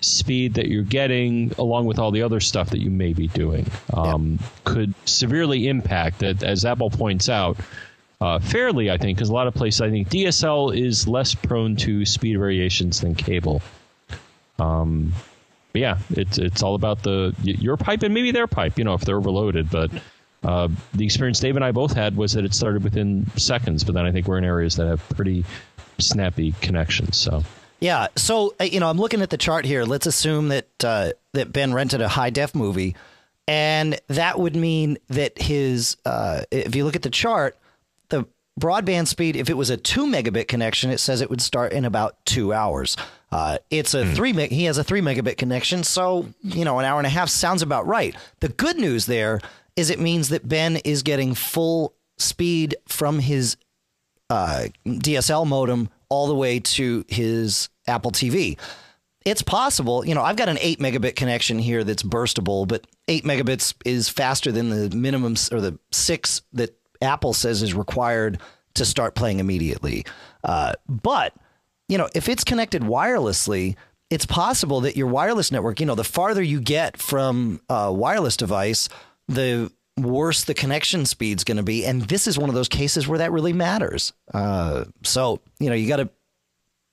speed that you're getting, along with all the other stuff that you may be doing, um, could severely impact that, as Apple points out. Uh, fairly, I think, because a lot of places, I think DSL is less prone to speed variations than cable. Um, but yeah, it's it's all about the your pipe and maybe their pipe. You know, if they're overloaded. But uh, the experience Dave and I both had was that it started within seconds. But then I think we're in areas that have pretty snappy connections. So Yeah. So uh, you know, I'm looking at the chart here. Let's assume that uh, that Ben rented a high def movie, and that would mean that his uh, if you look at the chart, the broadband speed, if it was a two megabit connection, it says it would start in about two hours. Uh, it's a three meg. He has a three megabit connection, so you know, an hour and a half sounds about right. The good news there is it means that Ben is getting full speed from his uh, DSL modem all the way to his Apple TV. It's possible, you know, I've got an 8 megabit connection here that's burstable, but 8 megabits is faster than the minimum or the 6 that Apple says is required to start playing immediately. Uh, but, you know, if it's connected wirelessly, it's possible that your wireless network, you know, the farther you get from a wireless device, the worse the connection speed's going to be. And this is one of those cases where that really matters. Uh, so, you know, you got to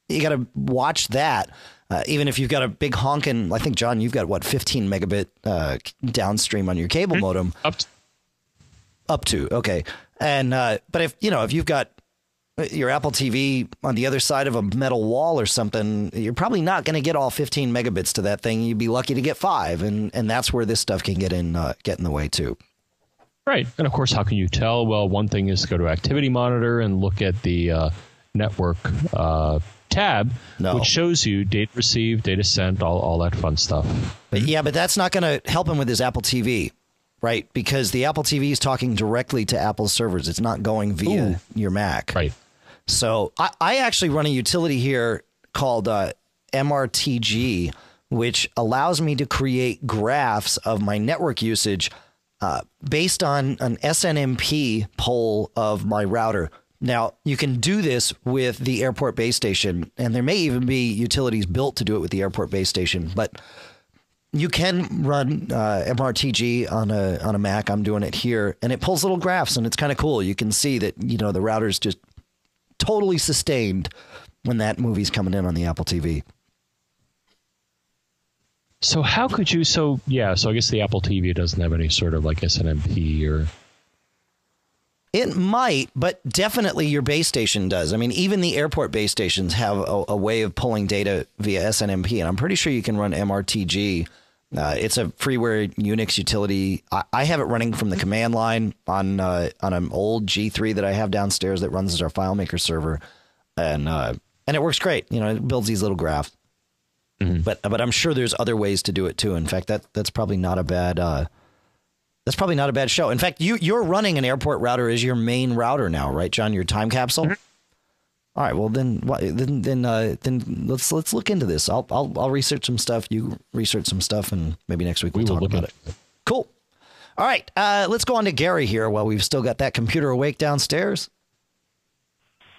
you got to watch that. Uh, even if you've got a big honking, I think John, you've got what 15 megabit uh, downstream on your cable modem up to, up to okay, and uh, but if you know if you've got your Apple TV on the other side of a metal wall or something, you're probably not going to get all 15 megabits to that thing. You'd be lucky to get five, and and that's where this stuff can get in uh, get in the way too. right, and of course, how can you tell? Well, one thing is to go to Activity Monitor and look at the uh, network uh, tab, No. which shows you data received, data sent, all all that fun stuff. But yeah, but that's not going to help him with his Apple TV, right? Because the Apple TV is talking directly to Apple's servers. It's not going via Ooh. your Mac. Right. So I, I actually run a utility here called uh, MRTG, which allows me to create graphs of my network usage uh, based on an SNMP poll of my router. Now, you can do this with the airport base station, and there may even be utilities built to do it with the airport base station, but you can run uh, MRTG on a on a Mac. I'm doing it here, and it pulls little graphs, and it's kind of cool. You can see that you know the router's just totally sustained when that movie's coming in on the Apple TV. So how could you? So yeah. So I guess the Apple TV doesn't have any sort of like SNMP or It might, but definitely your base station does. I mean, even the airport base stations have a, a way of pulling data via SNMP, and I'm pretty sure you can run MRTG. Uh, it's a freeware Unix utility. I, I have it running from the command line on uh, on an old G3 that I have downstairs that runs as our FileMaker server, and uh, and it works great. You know, it builds these little graphs. But but I'm sure there's other ways to do it too. In fact, that that's probably not a bad uh, that's probably not a bad show. In fact, you you're running an airport router as your main router now, right, John? Your time capsule. All right. Well, then then then uh, then let's let's look into this. I'll I'll I'll research some stuff. You research some stuff, and maybe next week we'll we talk look about at it. Cool. All right. Uh, let's go on to Gary here while we've still got that computer awake downstairs.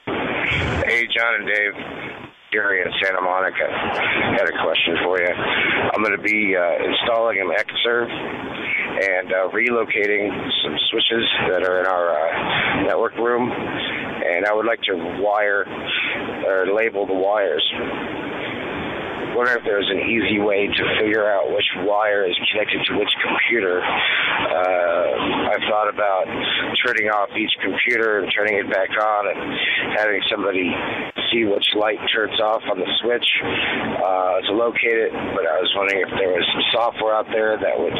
Hey, John and Dave. Gary in Santa Monica. I had a question for you. I'm going to be uh, installing an Xserve and uh, relocating some switches that are in our uh, network room, and I would like to wire or label the wires wonder if there's an easy way to figure out which wire is connected to which computer. Uh, I've thought about turning off each computer and turning it back on and having somebody see which light turns off on the switch uh, to locate it. But I was wondering if there was some software out there that would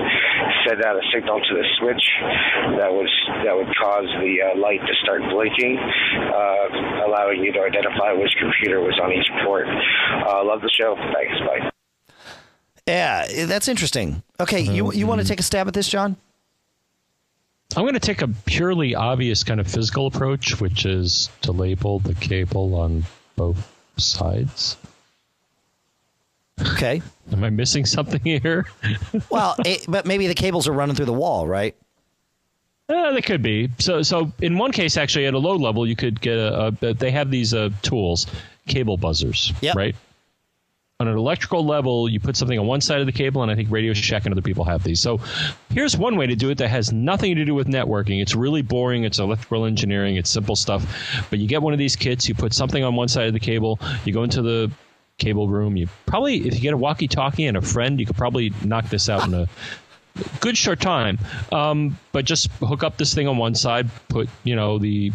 send out a signal to the switch that was that would cause the uh, light to start blinking, uh, allowing you to identify which computer was on each port. Uh, love the show. Thanks. Bye. Yeah, that's interesting. Okay, you you want to take a stab at this, John? I'm going to take a purely obvious kind of physical approach, which is to label the cable on both sides. Okay. Am I missing something here? well, it, but maybe the cables are running through the wall, right? Uh, they could be. So, so in one case, actually, at a low level, you could get a. a they have these uh, tools, cable buzzers, Yep. right? On an electrical level, you put something on one side of the cable, and I think Radio Shack and other people have these. So, here's one way to do it that has nothing to do with networking. It's really boring. It's electrical engineering. It's simple stuff. But you get one of these kits. You put something on one side of the cable. You go into the cable room. You probably, if you get a walkie-talkie and a friend, you could probably knock this out in a good short time. Um, but just hook up this thing on one side, put you know the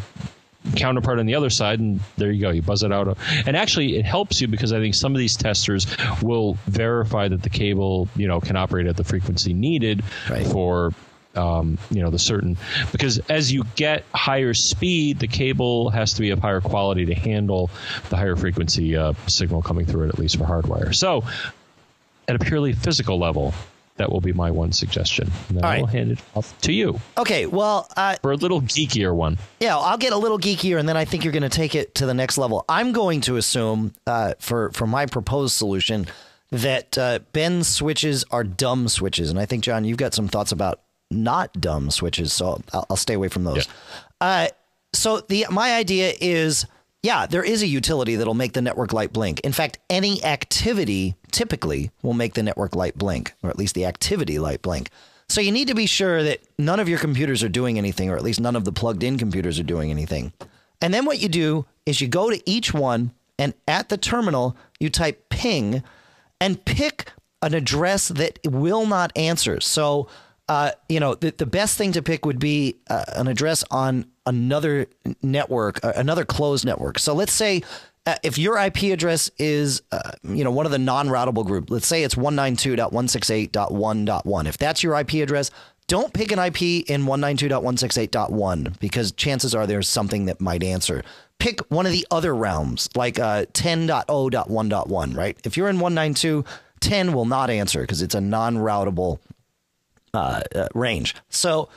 counterpart on the other side, and there you go. You buzz it out, and actually it helps you because I think some of these testers will verify that the cable you know can operate at the frequency needed Right. for. Um, you know the certain because as you get higher speed, the cable has to be of higher quality to handle the higher frequency uh, signal coming through it, at least for hardwire. So, at a purely physical level, that will be my one suggestion. And then All I will hand it off to you Okay, well, uh, for a little geekier one. yeah, I'll get a little geekier, and then I think you're going to take it to the next level. I'm going to assume, uh, for for my proposed solution, that uh, Ben's switches are dumb switches, and I think John, you've got some thoughts about not dumb switches, so I'll, I'll stay away from those. Uh, so the my idea is, yeah, there is a utility that'll make the network light blink. In fact, any activity typically will make the network light blink, or at least the activity light blink. So you need to be sure that none of your computers are doing anything, or at least none of the plugged in computers are doing anything. And then what you do is you go to each one, and at the terminal, you type ping and pick an address that will not answer. So, uh, you know, the, the best thing to pick would be uh, an address on another network, another closed network. So let's say uh, if your IP address is, uh, you know, one of the non-routable group, let's say it's 192.168.1.1. If that's your IP address, don't pick an IP in 192.168.1 because chances are there's something that might answer. Pick one of the other realms, like uh, 10.0.1.1, right? If you're in 192, 10 will not answer because it's a non-routable uh, uh, range. So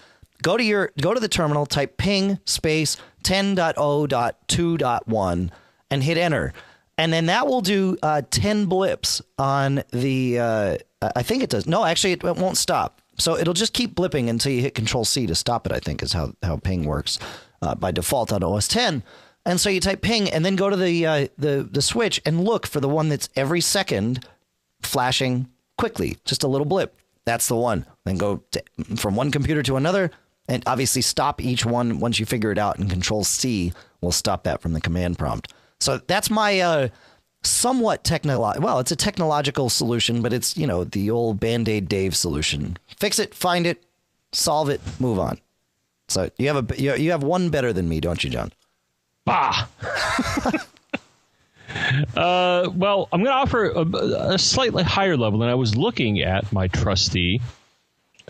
go to your go to the terminal, type ping space 10.0.2.1 and hit enter. And then that will do uh, 10 blips on the uh, I think it does. No, actually it, it won't stop. So it'll just keep blipping until you hit control C to stop it, I think is how how ping works uh, by default on OS 10. And so you type ping and then go to the uh, the the switch and look for the one that's every second flashing quickly, just a little blip. That's the one. Then go to, from one computer to another, and obviously stop each one once you figure it out. And Control C will stop that from the command prompt. So that's my uh, somewhat technical. Well, it's a technological solution, but it's you know the old Band Aid Dave solution. Fix it, find it, solve it, move on. So you have a you have one better than me, don't you, John? Bah. uh, well, I'm going to offer a, a slightly higher level, and I was looking at my trusty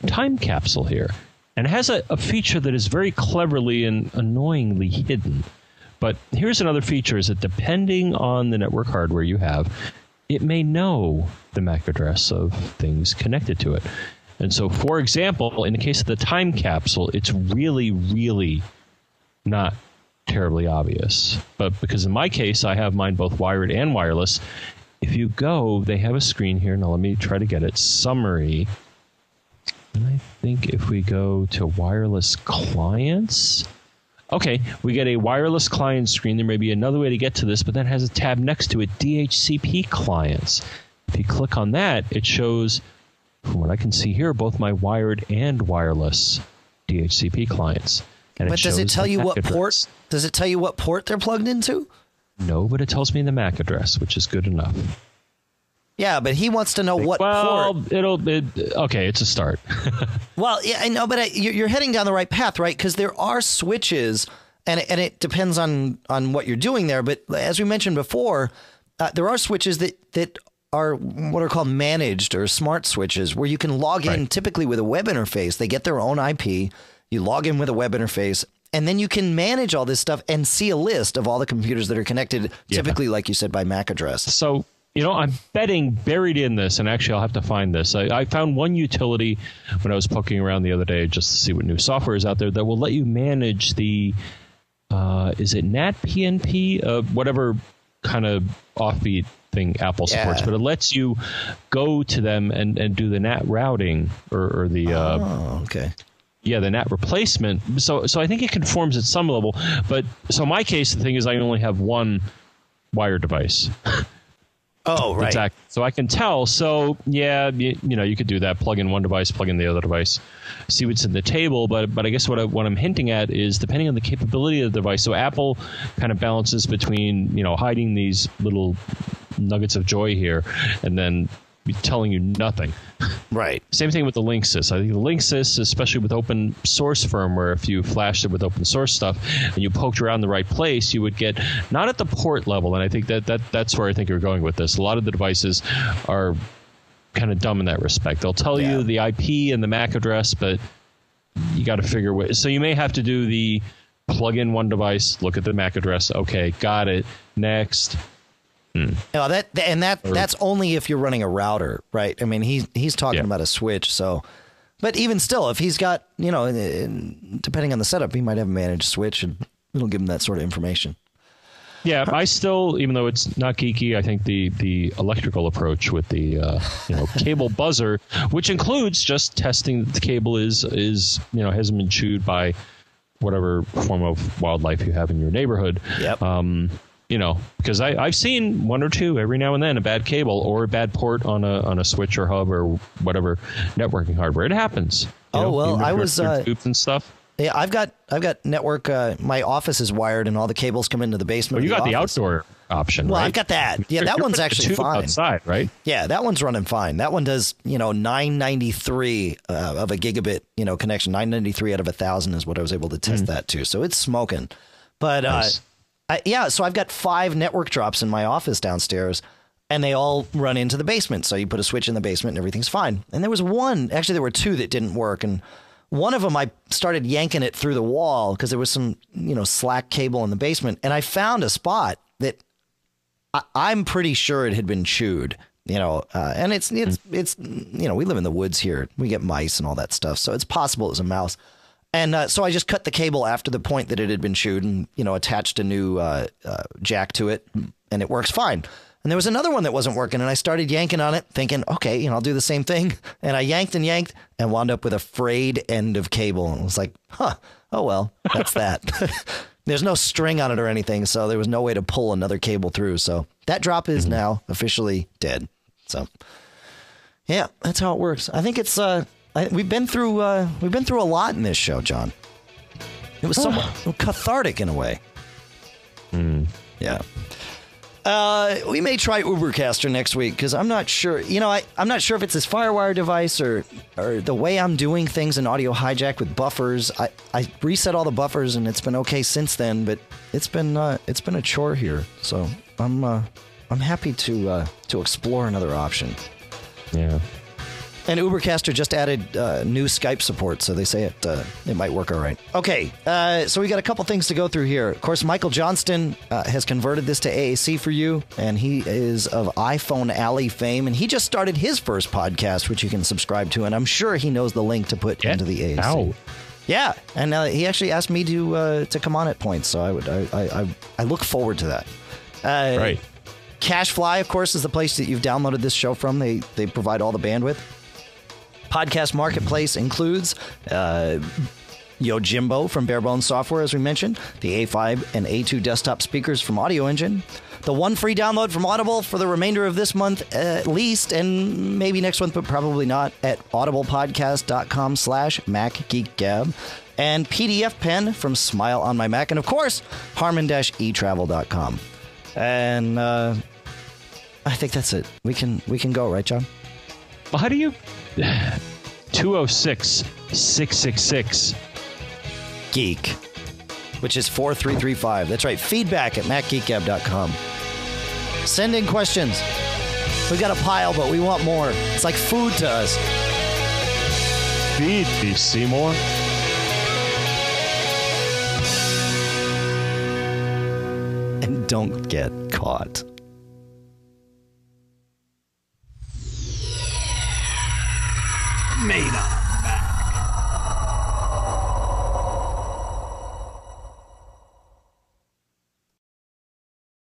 time capsule here, and it has a, a feature that is very cleverly and annoyingly hidden. But here's another feature: is that depending on the network hardware you have, it may know the MAC address of things connected to it. And so, for example, in the case of the time capsule, it's really, really not terribly obvious. But because in my case, I have mine both wired and wireless. If you go, they have a screen here. Now, let me try to get it. Summary. And I think if we go to wireless clients, Okay, we get a wireless client screen. There may be another way to get to this, but that has a tab next to it DHCP clients. If you click on that, it shows, from what I can see here, both my wired and wireless DHCP clients. And But does it tell you MAC what address. port? Does it tell you what port they're plugged into? No, but it tells me the MAC address, which is good enough. Yeah, but he wants to know what well, port. it'll. It, okay, it's a start. Well, yeah, I know, but I, you're you're heading down the right path, right? Because there are switches, and and it depends on on what you're doing there. But as we mentioned before, uh, there are switches that that are what are called managed or smart switches, where you can log in Right. typically with a web interface. They get their own IP. You log in with a web interface. And then you can manage all this stuff and see a list of all the computers that are connected, Yeah. typically, like you said, by MAC address. So, you know, I'm betting buried in this, and actually, I'll have to find this. I, I found one utility when I was poking around the other day just to see what new software is out there that will let you manage the, uh, is it NAT PMP, uh, whatever kind of offbeat thing Apple supports, but it lets you go to them and, and do the NAT routing or, or the. Uh, Oh, okay. yeah, the NAT replacement. So so I think it conforms at some level. But so my case, the thing is, I only have one wired device. Oh, right. Exactly. So I can tell. So yeah, you, you know, you could do that. Plug in one device, plug in the other device, see what's in the table. But but I guess what I, what I'm hinting at is depending on the capability of the device. So Apple kind of balances between you know hiding these little nuggets of joy here, and then telling you nothing. Right. Same thing with the Linksys. I think the Linksys, especially with open source firmware, if you flashed it with open source stuff and you poked around the right place, you would get not at the port level. And I think that, that that's where I think you're going with this. A lot of the devices are kind of dumb in that respect. They'll tell Yeah. you the IP and the MAC address, but you got to figure what. So you may have to do the plug in one device, look at the MAC address. Okay, got it. Next. No, that and that that's only if you're running a router, right? I mean, he's he's talking Yeah. about a switch, so. But even still, if he's got, you know, uh, depending on the setup, he might have a managed switch, and it'll give him that sort of information. Yeah, I still, even though it's not geeky, I think the the electrical approach with the uh, you know cable buzzer, which includes just testing that the cable is is you know hasn't been chewed by whatever form of wildlife you have in your neighborhood. Yep. Um, you know, because I I've seen one or two every now and then a bad cable or a bad port on a on a switch or hub or whatever networking hardware. It happens. Oh, know, well, I was, uh, and stuff. Yeah, I've got I've got network. Uh, my office is wired, and all the cables come into the Oh, basement. you got the office. outdoor option, Well, right? I've got that. Yeah, that you're one's the actually fine. outside, right? Yeah, that one's running fine. That one does, you know, 993 uh, of a gigabit, you know, connection. 993 out of a thousand is what I was able to test that to. So it's smoking. But uh, Nice. Yeah, so I've got five network drops in my office downstairs, and they all run into the basement. So you put a switch in the basement, and everything's fine. And there was one, actually, there were two that didn't work, and one of them I started yanking it through the wall because there was some, you know, slack cable in the basement, and I found a spot that I, I'm pretty sure it had been chewed. You know, uh, and it's it's it's you know we live in the woods here. We get mice and all that stuff, so it's possible it was a mouse. And uh, so I just cut the cable after the point that it had been chewed, and you know attached a new uh, uh, jack to it, and it works fine. And there was another one that wasn't working, and I started yanking on it, thinking, okay, you know, I'll do the same thing. And I yanked and yanked, and wound up with a frayed end of cable, and it was like, huh, oh well, that's that. There's no string on it or anything, so there was no way to pull another cable through. So that drop is now officially dead. So yeah, that's how it works. I think it's uh, I, we've been through uh, we've been through a lot in this show, John. It was somewhat cathartic in a way. Yeah. Uh, we may try Ubercaster next week because I'm not sure. You know, I, I'm not sure if it's this FireWire device or or the way I'm doing things in Audio Hijack with buffers. I, I reset all the buffers and it's been okay since then, but it's been uh, it's been a chore here. So I'm uh, I'm happy to uh, to explore another option. Yeah. And Ubercaster just added uh, new Skype support, so they say it uh, it might work all right. Okay, uh, so we got a couple things to go through here. Of course, Michael Johnston uh, has converted this to AAC for you, and he is of iPhone Alley fame, and he just started his first podcast, which you can subscribe to, and I'm sure he knows the link to put into the AAC. Ow. Yeah, and uh, he actually asked me to uh, to come on at points, so I would I I, I, look forward to that. Uh, Right. CacheFly, of course, is the place that you've downloaded this show from. They they provide all the bandwidth. Podcast Marketplace includes uh, Yojimbo from Barebones Software, as we mentioned, the A5 and A2 desktop speakers from Audio Engine, the one free download from Audible for the remainder of this month at least, and maybe next month, but probably not, at audiblepodcast.com slash macgeekgab, and PDF Pen from Smile on My Mac, and of course, harman-etravel.com. And uh, I think that's it. We can we can go, right, John? How do you 206 666 Geek, which is 4335. That's right. Feedback at macgeekgab.com. Send in questions. We've got a pile, but we want more. It's like food to us. Feed me, Seymour. And don't get caught. made of.